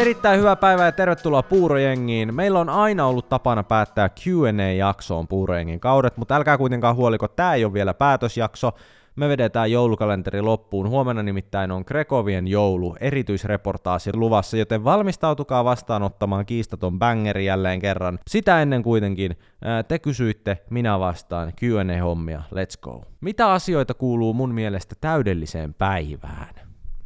Erittäin hyvää päivää ja tervetuloa Puurojengiin. Meillä on aina ollut tapana päättää Q&A-jaksoon Puurojengin kaudet, mutta älkää kuitenkaan huoliko, tämä ei ole vielä päätösjakso. Me vedetään joulukalenteri loppuun. Huomenna nimittäin on Grekovien joulu, erityisreportaasi luvassa, joten valmistautukaa vastaanottamaan kiistaton bangeri jälleen kerran. Sitä ennen kuitenkin te kysyitte, minä vastaan Q&A-hommia. Let's go. Mitä asioita kuuluu mun mielestä täydelliseen päivään?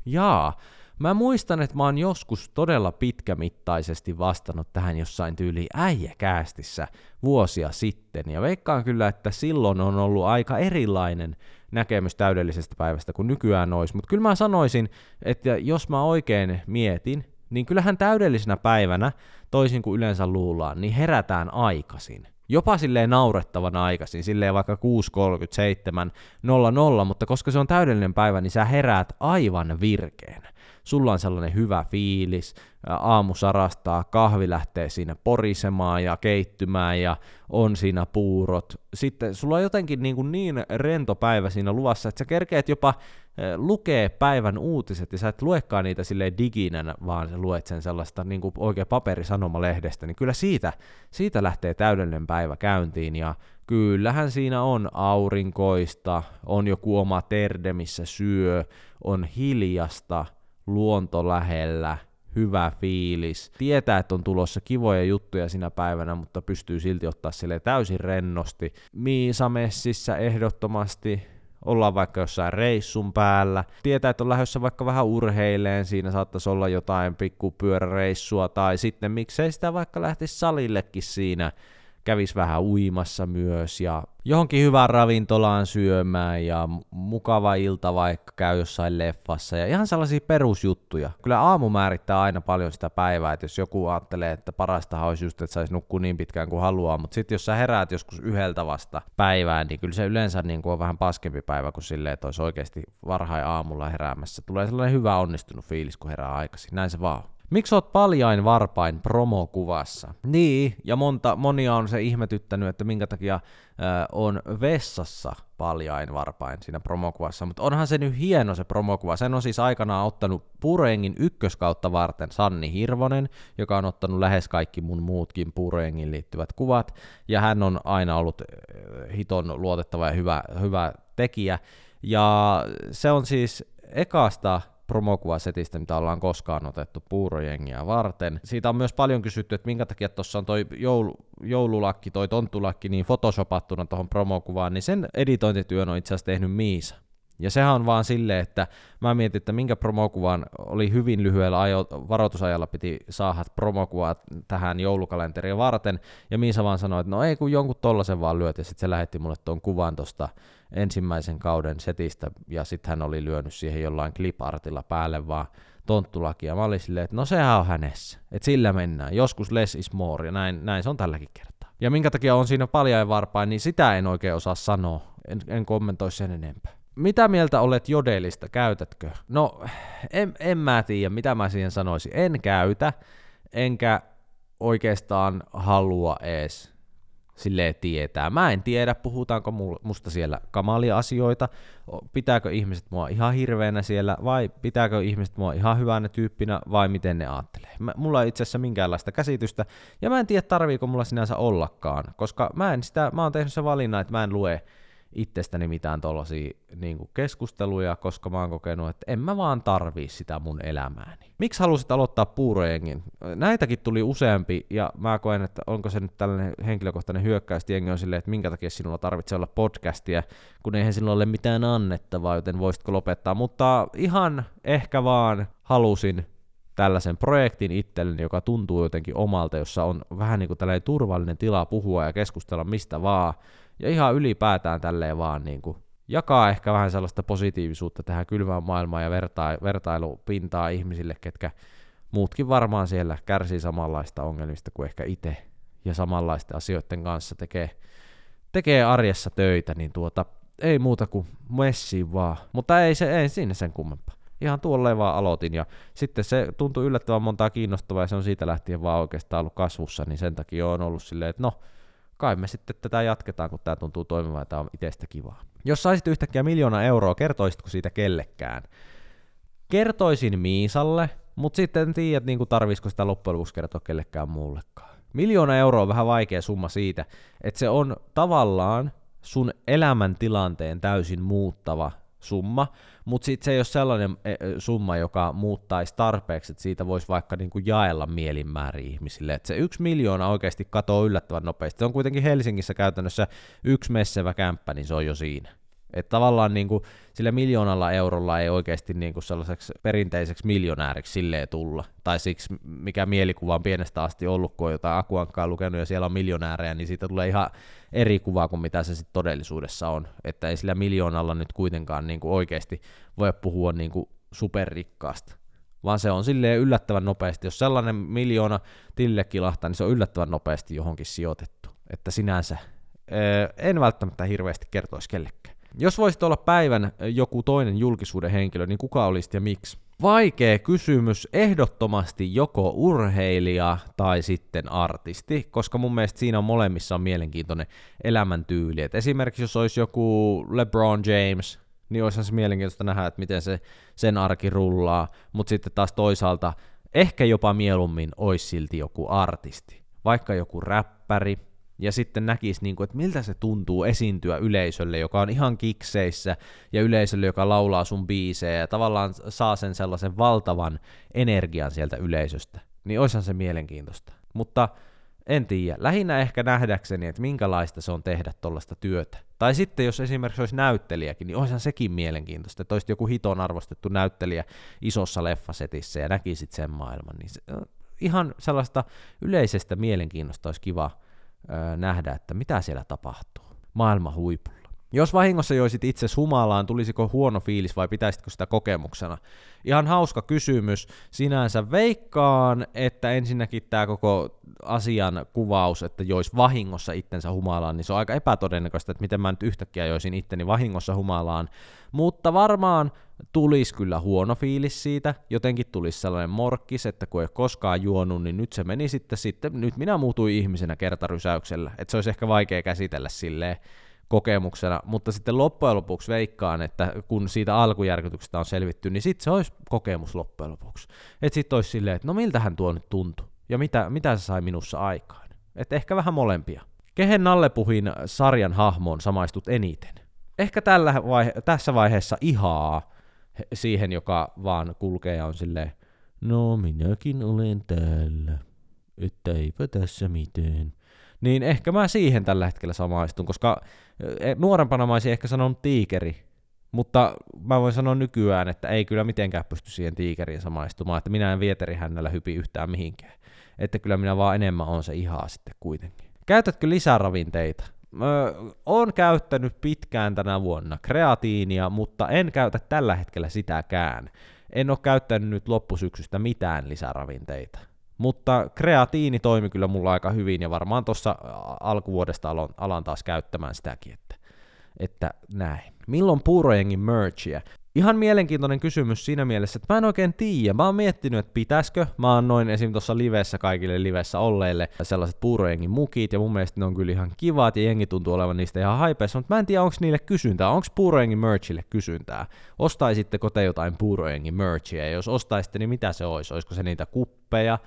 Jaa, Mä muistan, että mä oon joskus todella pitkämittaisesti vastannut tähän jossain tyyli äijäkäästissä vuosia sitten, ja veikkaan kyllä, että silloin on ollut aika erilainen näkemys täydellisestä päivästä kuin nykyään olisi, mutta kyllä mä sanoisin, että jos mä oikein mietin, niin kyllähän täydellisenä päivänä, toisin kuin yleensä luullaan, niin herätään aikaisin. Jopa silleen naurettavana aikaisin, silleen vaikka 6.37.00, mutta koska se on täydellinen päivä, niin sä heräät aivan virkeänä sulla on sellainen hyvä fiilis, aamu sarastaa, kahvi lähtee siinä porisemaan ja keittymään ja on siinä puurot. Sitten sulla on jotenkin niin, kuin niin rento päivä siinä luvassa, että sä kerkeet jopa lukee päivän uutiset ja sä et luekaan niitä sille diginä, vaan sä luet sen sellaista niin kuin oikein paperisanomalehdestä, niin kyllä siitä, siitä lähtee täydellinen päivä käyntiin ja kyllähän siinä on aurinkoista, on joku oma terde, missä syö, on hiljasta, luonto lähellä, hyvä fiilis, tietää, että on tulossa kivoja juttuja sinä päivänä, mutta pystyy silti ottaa sille täysin rennosti. Miisamessissä ehdottomasti, ollaan vaikka jossain reissun päällä, tietää, että on lähdössä vaikka vähän urheileen, siinä saattaisi olla jotain pikkupyöräreissua, tai sitten miksei sitä vaikka lähtisi salillekin siinä kävis vähän uimassa myös ja johonkin hyvään ravintolaan syömään ja mukava ilta vaikka käy jossain leffassa ja ihan sellaisia perusjuttuja. Kyllä aamu määrittää aina paljon sitä päivää, että jos joku ajattelee, että parasta olisi just, että saisi nukkua niin pitkään kuin haluaa, mutta sitten jos sä heräät joskus yhdeltä vasta päivään, niin kyllä se yleensä niin kuin on vähän paskempi päivä kuin silleen, että olisi oikeasti varhain aamulla heräämässä. Tulee sellainen hyvä onnistunut fiilis, kun herää aikaisin. Näin se vaan. Miksi oot paljain varpain promokuvassa? Niin, ja monta, monia on se ihmetyttänyt, että minkä takia äh, on vessassa paljain varpain siinä promokuvassa, mutta onhan se nyt hieno se promokuva. Sen on siis aikanaan ottanut Puroengin ykköskautta varten Sanni Hirvonen, joka on ottanut lähes kaikki mun muutkin Puroengin liittyvät kuvat, ja hän on aina ollut hiton luotettava ja hyvä, hyvä tekijä. Ja se on siis ekasta promokuvasetistä, mitä ollaan koskaan otettu puurojengiä varten. Siitä on myös paljon kysytty, että minkä takia tuossa on toi joulu, joululakki, toi tonttulakki niin photoshopattuna tuohon promokuvaan, niin sen editointityön on itse asiassa tehnyt Miisa. Ja sehän on vaan silleen, että mä mietin, että minkä promokuvan oli hyvin lyhyellä ajo, varoitusajalla piti saada promokuvaa tähän joulukalenteriin varten, ja Miisa vaan sanoi, että no ei kun jonkun tollasen vaan lyöt, ja sitten se lähetti mulle tuon kuvan tosta ensimmäisen kauden setistä, ja sitten hän oli lyönyt siihen jollain clipartilla päälle vaan tonttulakia. Mä olin silleen, että no sehän on hänessä, että sillä mennään, joskus less is more, ja näin, näin se on tälläkin kertaa. Ja minkä takia on siinä paljain varpain, niin sitä en oikein osaa sanoa, en, en kommentoi sen enempää. Mitä mieltä olet jodelista, käytätkö? No, en, en mä tiedä, mitä mä siihen sanoisin. En käytä, enkä oikeastaan halua ees silleen tietää. Mä en tiedä, puhutaanko musta siellä kamalia asioita, pitääkö ihmiset mua ihan hirveänä siellä, vai pitääkö ihmiset mua ihan hyvänä tyyppinä, vai miten ne ajattelee. Mä, mulla ei itse asiassa minkäänlaista käsitystä, ja mä en tiedä, tarviiko mulla sinänsä ollakaan, koska mä en sitä, mä oon tehnyt se valinnan, että mä en lue itsestäni mitään tuollaisia niin keskusteluja, koska mä oon kokenut, että en mä vaan tarvii sitä mun elämääni. Miksi halusit aloittaa puurojengin? Näitäkin tuli useampi, ja mä koen, että onko se nyt tällainen henkilökohtainen hyökkäys, jengi on silleen, että minkä takia sinulla tarvitsee olla podcastia, kun eihän sinulla ole mitään annettavaa, joten voisitko lopettaa. Mutta ihan ehkä vaan halusin tällaisen projektin itselleni, joka tuntuu jotenkin omalta, jossa on vähän niin kuin tällainen turvallinen tila puhua ja keskustella mistä vaan, ja ihan ylipäätään tälleen vaan niin kuin jakaa ehkä vähän sellaista positiivisuutta tähän kylmään maailmaan ja verta- vertailupintaa ihmisille, ketkä muutkin varmaan siellä kärsii samanlaista ongelmista kuin ehkä itse ja samanlaisten asioiden kanssa tekee, tekee arjessa töitä, niin tuota, ei muuta kuin messiin vaan. Mutta ei, se, ei siinä sen kummempaa. Ihan tuolle vaan aloitin ja sitten se tuntui yllättävän montaa kiinnostavaa ja se on siitä lähtien vaan oikeastaan ollut kasvussa, niin sen takia on ollut silleen, että no, kai me sitten tätä jatketaan, kun tämä tuntuu toimivan ja tämä on itsestä kivaa. Jos saisit yhtäkkiä miljoona euroa, kertoisitko siitä kellekään? Kertoisin Miisalle, mutta sitten en tiedä, niin tarvisiko sitä loppujen lopuksi kertoa kellekään muullekaan. Miljoona euroa on vähän vaikea summa siitä, että se on tavallaan sun elämäntilanteen täysin muuttava summa, mutta sitten se ei ole sellainen e, e, summa, joka muuttaisi tarpeeksi, että siitä voisi vaikka niinku jaella mielinmäärin ihmisille. Et se yksi miljoona oikeasti katoaa yllättävän nopeasti. Se on kuitenkin Helsingissä käytännössä yksi messevä kämppä, niin se on jo siinä. Että tavallaan niin kuin, sillä miljoonalla eurolla ei oikeasti niin kuin sellaiseksi perinteiseksi miljonääriksi silleen tulla. Tai siksi, mikä mielikuva on pienestä asti ollut, kun on jotain akuankkaa lukenut ja siellä on miljonäärejä, niin siitä tulee ihan eri kuva kuin mitä se sitten todellisuudessa on. Että ei sillä miljoonalla nyt kuitenkaan niin kuin oikeasti voi puhua niin kuin superrikkaasta vaan se on silleen yllättävän nopeasti. Jos sellainen miljoona tille kilahtaa, niin se on yllättävän nopeasti johonkin sijoitettu. Että sinänsä en välttämättä hirveästi kertoisi kellekään. Jos voisit olla päivän joku toinen julkisuuden henkilö, niin kuka olisit ja miksi? Vaikea kysymys, ehdottomasti joko urheilija tai sitten artisti, koska mun mielestä siinä on molemmissa on mielenkiintoinen elämäntyyli. Et esimerkiksi jos olisi joku LeBron James, niin olisi se mielenkiintoista nähdä, että miten se sen arki rullaa, mutta sitten taas toisaalta ehkä jopa mieluummin olisi silti joku artisti, vaikka joku räppäri, ja sitten näkisi, niin kuin, että miltä se tuntuu esiintyä yleisölle, joka on ihan kikseissä, ja yleisölle, joka laulaa sun biisejä, ja tavallaan saa sen sellaisen valtavan energian sieltä yleisöstä, niin olisihan se mielenkiintoista. Mutta en tiedä, lähinnä ehkä nähdäkseni, että minkälaista se on tehdä tuollaista työtä. Tai sitten jos esimerkiksi olisi näyttelijäkin, niin olisihan sekin mielenkiintoista, että olisit joku hiton arvostettu näyttelijä isossa leffasetissä ja näkisit sen maailman, niin se, ihan sellaista yleisestä mielenkiinnosta olisi kiva nähdä, että mitä siellä tapahtuu. Maailma huipulla. Jos vahingossa joisit itse humalaan, tulisiko huono fiilis vai pitäisitkö sitä kokemuksena? Ihan hauska kysymys. Sinänsä veikkaan, että ensinnäkin tämä koko asian kuvaus, että jois vahingossa itsensä humalaan, niin se on aika epätodennäköistä, että miten mä nyt yhtäkkiä joisin itteni vahingossa humalaan. Mutta varmaan tulisi kyllä huono fiilis siitä, jotenkin tulisi sellainen morkkis, että kun ei koskaan juonut, niin nyt se meni sitten, sitten nyt minä muutuin ihmisenä kertarysäyksellä, että se olisi ehkä vaikea käsitellä silleen kokemuksena, mutta sitten loppujen lopuksi veikkaan, että kun siitä alkujärkytyksestä on selvitty, niin sitten se olisi kokemus loppujen lopuksi. Että sitten olisi silleen, että no miltähän tuo nyt tuntui, ja mitä, mitä se sai minussa aikaan. Että ehkä vähän molempia. Kehen Nallepuhin sarjan hahmoon samaistut eniten? Ehkä tällä vaihe- tässä vaiheessa ihaa siihen, joka vaan kulkee ja on silleen, no minäkin olen täällä, että eipä tässä mitään. Niin ehkä mä siihen tällä hetkellä samaistun, koska e, nuorempana mä olisin ehkä sanonut tiikeri, mutta mä voin sanoa nykyään, että ei kyllä mitenkään pysty siihen tiikeriin samaistumaan, että minä en vieterihännällä hypi yhtään mihinkään. Että kyllä minä vaan enemmän on se ihaa sitten kuitenkin. Käytätkö lisäravinteita? Öö, oon käyttänyt pitkään tänä vuonna kreatiinia, mutta en käytä tällä hetkellä sitäkään. En ole käyttänyt nyt loppusyksystä mitään lisäravinteita. Mutta kreatiini toimi kyllä mulla aika hyvin ja varmaan tuossa alkuvuodesta alan, alan taas käyttämään sitäkin, että, että näin. Milloin puurojengin merchia? Ihan mielenkiintoinen kysymys siinä mielessä, että mä en oikein tiedä. Mä oon miettinyt, että pitäisikö. Mä oon noin esim. tuossa livessä kaikille livessä olleille sellaiset puurojengin mukit, ja mun mielestä ne on kyllä ihan kivat, ja jengi tuntuu olevan niistä ihan haipeissa, mutta mä en tiedä, onko niille kysyntää. Onko puurojengin merchille kysyntää? Ostaisitteko te jotain puurojengin merchia, ja jos ostaisitte, niin mitä se olisi? Olisiko se niitä kuppeja,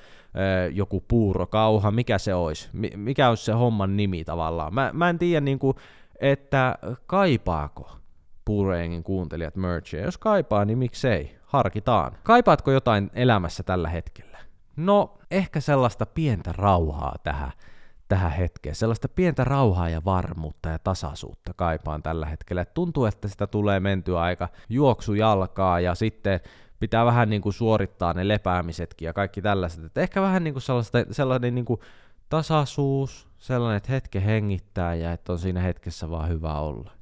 joku puurokauha, mikä se olisi? Mikä olisi se homman nimi tavallaan? Mä, mä en tiedä, niin kuin, että kaipaako Puurengin kuuntelijat merchia. Jos kaipaa, niin miksei? Harkitaan. Kaipaatko jotain elämässä tällä hetkellä? No, ehkä sellaista pientä rauhaa tähän, tähän hetkeen. Sellaista pientä rauhaa ja varmuutta ja tasaisuutta kaipaan tällä hetkellä. Et tuntuu, että sitä tulee mentyä aika juoksujalkaa ja sitten pitää vähän niin kuin suorittaa ne lepäämisetkin ja kaikki tällaiset. Et ehkä vähän niin kuin sellaista, sellainen niin kuin tasaisuus, sellainen, että hetke hengittää ja että on siinä hetkessä vaan hyvä olla.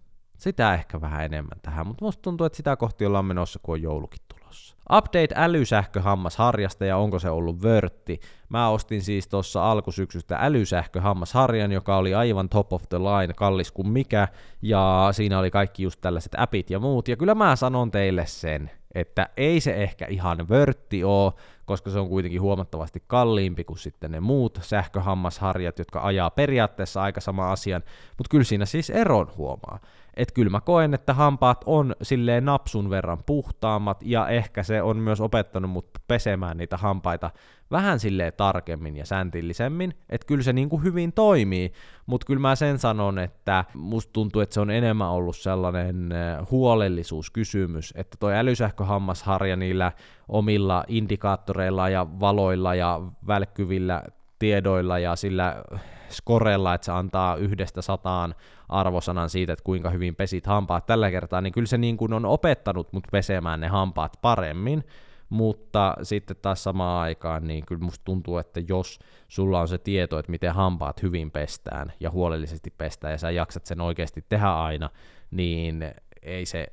Sitä ehkä vähän enemmän tähän, mutta musta tuntuu, että sitä kohti ollaan menossa, kun on joulukin tulossa. Update älysähköhammasharjasta ja onko se ollut vörtti. Mä ostin siis tuossa alkusyksystä älysähköhammasharjan, joka oli aivan top of the line, kallis kuin mikä, ja siinä oli kaikki just tällaiset appit ja muut, ja kyllä mä sanon teille sen, että ei se ehkä ihan vörtti oo, koska se on kuitenkin huomattavasti kalliimpi kuin sitten ne muut sähköhammasharjat, jotka ajaa periaatteessa aika sama asian, mutta kyllä siinä siis eron huomaa. Että kyllä mä koen, että hampaat on silleen napsun verran puhtaammat, ja ehkä se on myös opettanut mut pesemään niitä hampaita vähän silleen tarkemmin ja säntillisemmin, että kyllä se niinku hyvin toimii, mutta kyllä mä sen sanon, että musta tuntuu, että se on enemmän ollut sellainen huolellisuuskysymys, että toi älysähköhammasharja niillä omilla indikaattoreilla ja valoilla ja välkkyvillä tiedoilla ja sillä skorella, että se antaa yhdestä sataan arvosanan siitä, että kuinka hyvin pesit hampaat tällä kertaa, niin kyllä se niin kuin on opettanut mut pesemään ne hampaat paremmin, mutta sitten taas samaan aikaan, niin kyllä musta tuntuu, että jos sulla on se tieto, että miten hampaat hyvin pestään ja huolellisesti pestään, ja sä jaksat sen oikeasti tehdä aina, niin ei se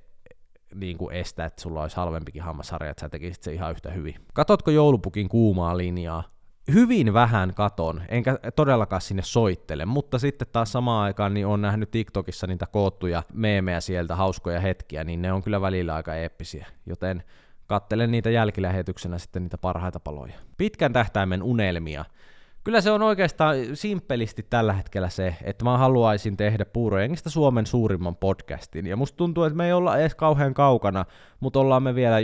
niin kuin estä, että sulla olisi halvempikin hammasharja, että sä tekisit se ihan yhtä hyvin. Katotko joulupukin kuumaa linjaa? Hyvin vähän katon, enkä todellakaan sinne soittele, mutta sitten taas samaan aikaan niin on nähnyt TikTokissa niitä koottuja meemejä sieltä, hauskoja hetkiä, niin ne on kyllä välillä aika eeppisiä, joten kattelen niitä jälkilähetyksenä sitten niitä parhaita paloja. Pitkän tähtäimen unelmia. Kyllä se on oikeastaan simppelisti tällä hetkellä se, että mä haluaisin tehdä Puurojengistä Suomen suurimman podcastin. Ja musta tuntuu, että me ei olla edes kauhean kaukana, mutta ollaan me vielä,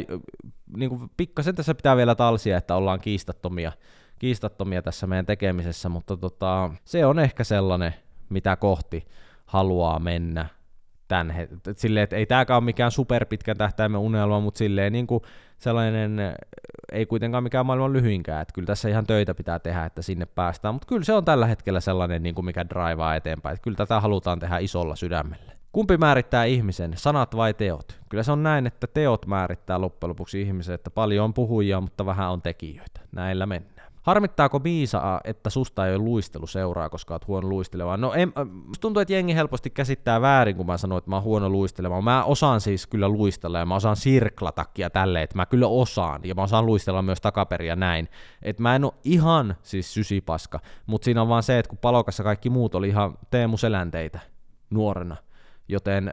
niin kuin pikkasen tässä pitää vielä talsia, että ollaan kiistattomia kiistattomia tässä meidän tekemisessä, mutta tota, se on ehkä sellainen, mitä kohti haluaa mennä tämän het- silleen, että ei tämäkään ole mikään superpitkän tähtäimen unelma, mutta silleen niin kuin sellainen, ei kuitenkaan mikään maailman lyhyinkään, että kyllä tässä ihan töitä pitää tehdä, että sinne päästään, mutta kyllä se on tällä hetkellä sellainen, niin kuin mikä drivaa eteenpäin, että kyllä tätä halutaan tehdä isolla sydämellä. Kumpi määrittää ihmisen, sanat vai teot? Kyllä se on näin, että teot määrittää loppujen lopuksi ihmisen, että paljon on puhujia, mutta vähän on tekijöitä. Näillä mennään. Harmittaako Miisaa, että susta ei ole luistelu seuraa, koska oot huono luistelemaan? No en, tuntuu, että jengi helposti käsittää väärin, kun mä sanoin, että mä oon huono luistelemaan. Mä osaan siis kyllä luistella ja mä osaan sirklatakin ja tälleen, että mä kyllä osaan ja mä osaan luistella myös takaperia näin. Että mä en oo ihan siis sysipaska, mutta siinä on vaan se, että kun palokassa kaikki muut oli ihan Teemu Selänteitä nuorena, joten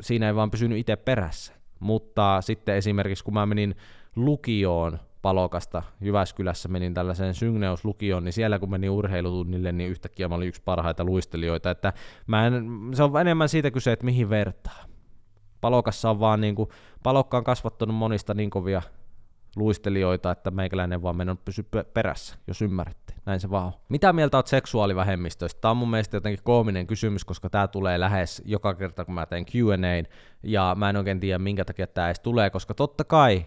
siinä ei vaan pysynyt itse perässä. Mutta sitten esimerkiksi kun mä menin lukioon Palokasta Jyväskylässä menin tällaiseen Syngneus-lukioon, niin siellä kun menin urheilutunnille, niin yhtäkkiä mä olin yksi parhaita luistelijoita, että mä en, se on enemmän siitä kyse, että mihin vertaa. Palokassa on vaan niin kuin, Palokka on kasvattanut monista niin kovia luistelijoita, että meikäläinen vaan menon pysy perässä, jos ymmärrätte. Näin se vaan on. Mitä mieltä oot seksuaalivähemmistöistä? Tämä on mun mielestä jotenkin koominen kysymys, koska tämä tulee lähes joka kerta, kun mä teen Q&A, ja mä en oikein tiedä, minkä takia tämä edes tulee, koska totta kai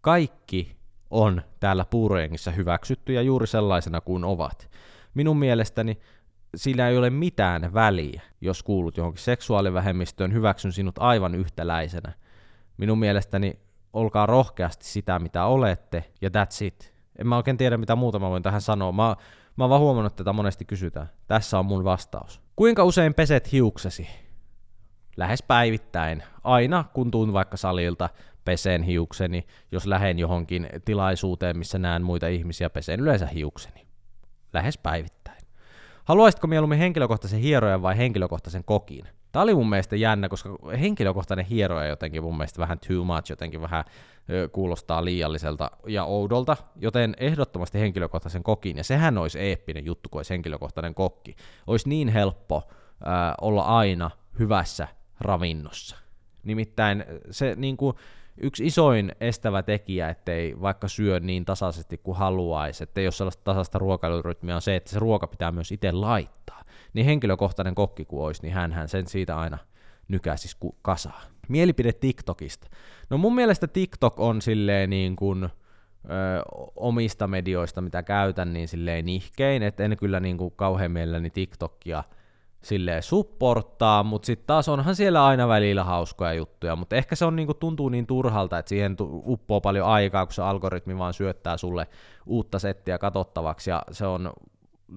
kaikki on täällä puurojengissä hyväksytty ja juuri sellaisena kuin ovat. Minun mielestäni sillä ei ole mitään väliä, jos kuulut johonkin seksuaalivähemmistöön, hyväksyn sinut aivan yhtäläisenä. Minun mielestäni olkaa rohkeasti sitä, mitä olette, ja that's it. En mä oikein tiedä, mitä muuta mä voin tähän sanoa. Mä, mä oon vaan huomannut, että tätä monesti kysytään. Tässä on mun vastaus. Kuinka usein peset hiuksesi? Lähes päivittäin. Aina, kun tuun vaikka salilta, pesen hiukseni, jos lähden johonkin tilaisuuteen, missä näen muita ihmisiä, pesen yleensä hiukseni. Lähes päivittäin. Haluaisitko mieluummin henkilökohtaisen hierojan vai henkilökohtaisen kokin? Tämä oli mun mielestä jännä, koska henkilökohtainen hieroja jotenkin mun mielestä vähän too much, jotenkin vähän kuulostaa liialliselta ja oudolta, joten ehdottomasti henkilökohtaisen kokin, ja sehän olisi eeppinen juttu, kun olisi henkilökohtainen kokki. Olisi niin helppo ää, olla aina hyvässä ravinnossa. Nimittäin se niin kuin, yksi isoin estävä tekijä, ettei vaikka syö niin tasaisesti kuin haluaisi, ettei ole sellaista tasasta ruokailurytmiä, on se, että se ruoka pitää myös itse laittaa. Niin henkilökohtainen kokki kuin olisi, niin hän sen siitä aina nykäsisi kasaa. Mielipide TikTokista. No mun mielestä TikTok on silleen niin kuin, ö, omista medioista, mitä käytän, niin silleen nihkein, että en kyllä niin kuin kauhean mielelläni TikTokia – silleen supporttaa, mutta sitten taas onhan siellä aina välillä hauskoja juttuja, mutta ehkä se on niinku, tuntuu niin turhalta, että siihen uppoo paljon aikaa, kun se algoritmi vaan syöttää sulle uutta settiä katsottavaksi, ja se on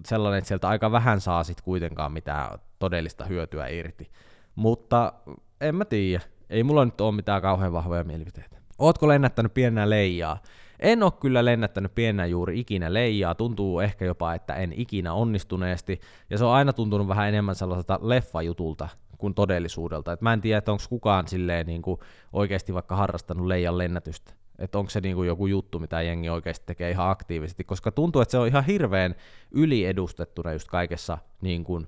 sellainen, että sieltä aika vähän saa sit kuitenkaan mitään todellista hyötyä irti. Mutta en mä tiedä, ei mulla nyt ole mitään kauhean vahvoja mielipiteitä. Ootko lennättänyt pienää leijaa? En ole kyllä lennättänyt pienenä juuri ikinä leijaa, tuntuu ehkä jopa, että en ikinä onnistuneesti, ja se on aina tuntunut vähän enemmän sellaiselta leffajutulta kuin todellisuudelta. Et mä en tiedä, että onko kukaan silleen niin kuin oikeasti vaikka harrastanut leijan lennätystä. Että onko se niin kuin joku juttu, mitä jengi oikeasti tekee ihan aktiivisesti, koska tuntuu, että se on ihan hirveän yliedustettuna just kaikessa niin kuin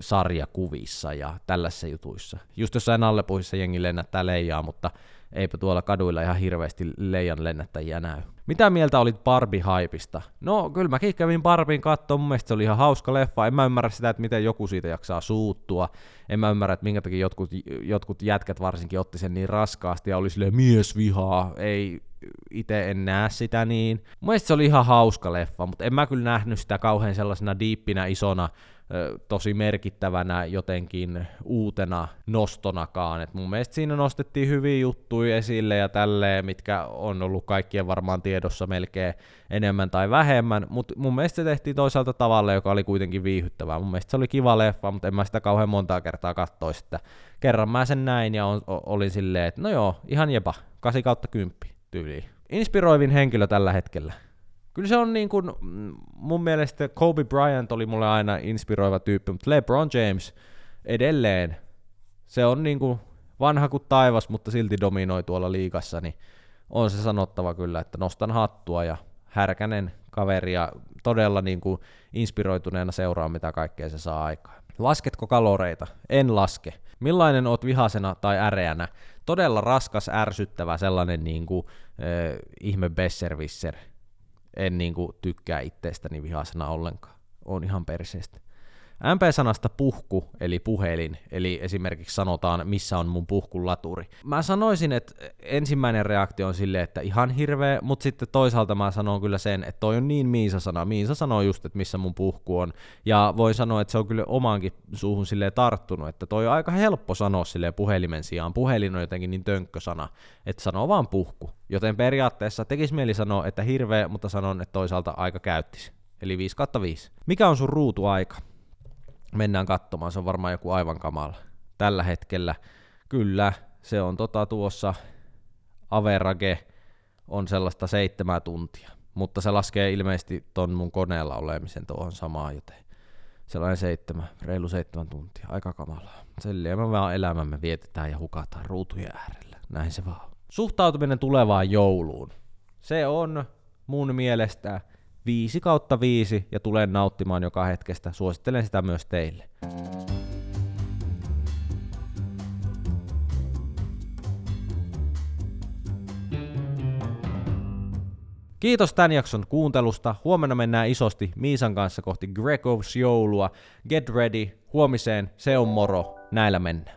sarjakuvissa ja tällaisissa jutuissa. Just jossain allepuhissa jengi lennättää leijaa, mutta eipä tuolla kaduilla ihan hirveästi leijan lennättäjiä näy. Mitä mieltä olit Barbie-haipista? No, kyllä mäkin kävin Barbien kattoon, mun mielestä se oli ihan hauska leffa. En mä ymmärrä sitä, että miten joku siitä jaksaa suuttua. En mä ymmärrä, että minkä takia jotkut, jotkut jätkät varsinkin otti sen niin raskaasti ja oli silleen miesvihaa. Ei, itse en näe sitä niin. Mun mielestä se oli ihan hauska leffa, mutta en mä kyllä nähnyt sitä kauhean sellaisena diippinä isona tosi merkittävänä jotenkin uutena nostonakaan. Et mun mielestä siinä nostettiin hyviä juttuja esille ja tälleen, mitkä on ollut kaikkien varmaan tiedossa melkein enemmän tai vähemmän, mutta mun mielestä se tehtiin toisaalta tavalla, joka oli kuitenkin viihyttävää. Mun mielestä se oli kiva leffa, mutta en mä sitä kauhean montaa kertaa katsoisi, että kerran mä sen näin ja on, olin silleen, että no joo, ihan jepa, 8 kautta 10 tyyliin. Inspiroivin henkilö tällä hetkellä. Kyllä se on niin kuin, mm, mun mielestä Kobe Bryant oli mulle aina inspiroiva tyyppi, mutta LeBron James edelleen, se on niin kuin vanha kuin taivas, mutta silti dominoi tuolla liigassa, niin on se sanottava kyllä, että nostan hattua ja härkänen kaveri ja todella niin kuin inspiroituneena seuraa, mitä kaikkea se saa aikaan. Lasketko kaloreita? En laske. Millainen oot vihasena tai äreänä? Todella raskas, ärsyttävä sellainen niin kuin, äh, ihme besservisser en niinku tykkää itsestäni vihasena ollenkaan. On ihan perseestä. MP-sanasta puhku, eli puhelin, eli esimerkiksi sanotaan, missä on mun puhkun laturi. Mä sanoisin, että ensimmäinen reaktio on silleen, että ihan hirveä, mutta sitten toisaalta mä sanon kyllä sen, että toi on niin Miisa-sana. Miisa sanoo just, että missä mun puhku on. Ja voin sanoa, että se on kyllä omaankin suuhun silleen tarttunut, että toi on aika helppo sanoa silleen puhelimen sijaan. Puhelin on jotenkin niin tönkkösana, että sanoo vaan puhku. Joten periaatteessa tekisi mieli sanoa, että hirveä, mutta sanon, että toisaalta aika käyttisi. Eli 5 5. Mikä on sun ruutuaika? Mennään katsomaan, se on varmaan joku aivan kamala. Tällä hetkellä kyllä, se on tota tuossa average on sellaista seitsemää tuntia, mutta se laskee ilmeisesti ton mun koneella olemisen tuohon samaan, joten sellainen seitsemän, reilu seitsemän tuntia, aika kamalaa. Silleen me vaan elämämme vietetään ja hukataan ruutujen äärellä, näin se vaan. Suhtautuminen tulevaan jouluun. Se on mun mielestä 5 kautta 5 ja tulen nauttimaan joka hetkestä. Suosittelen sitä myös teille. Kiitos tämän jakson kuuntelusta. Huomenna mennään isosti Miisan kanssa kohti Gregovs joulua. Get ready. Huomiseen. Se on moro. Näillä mennään.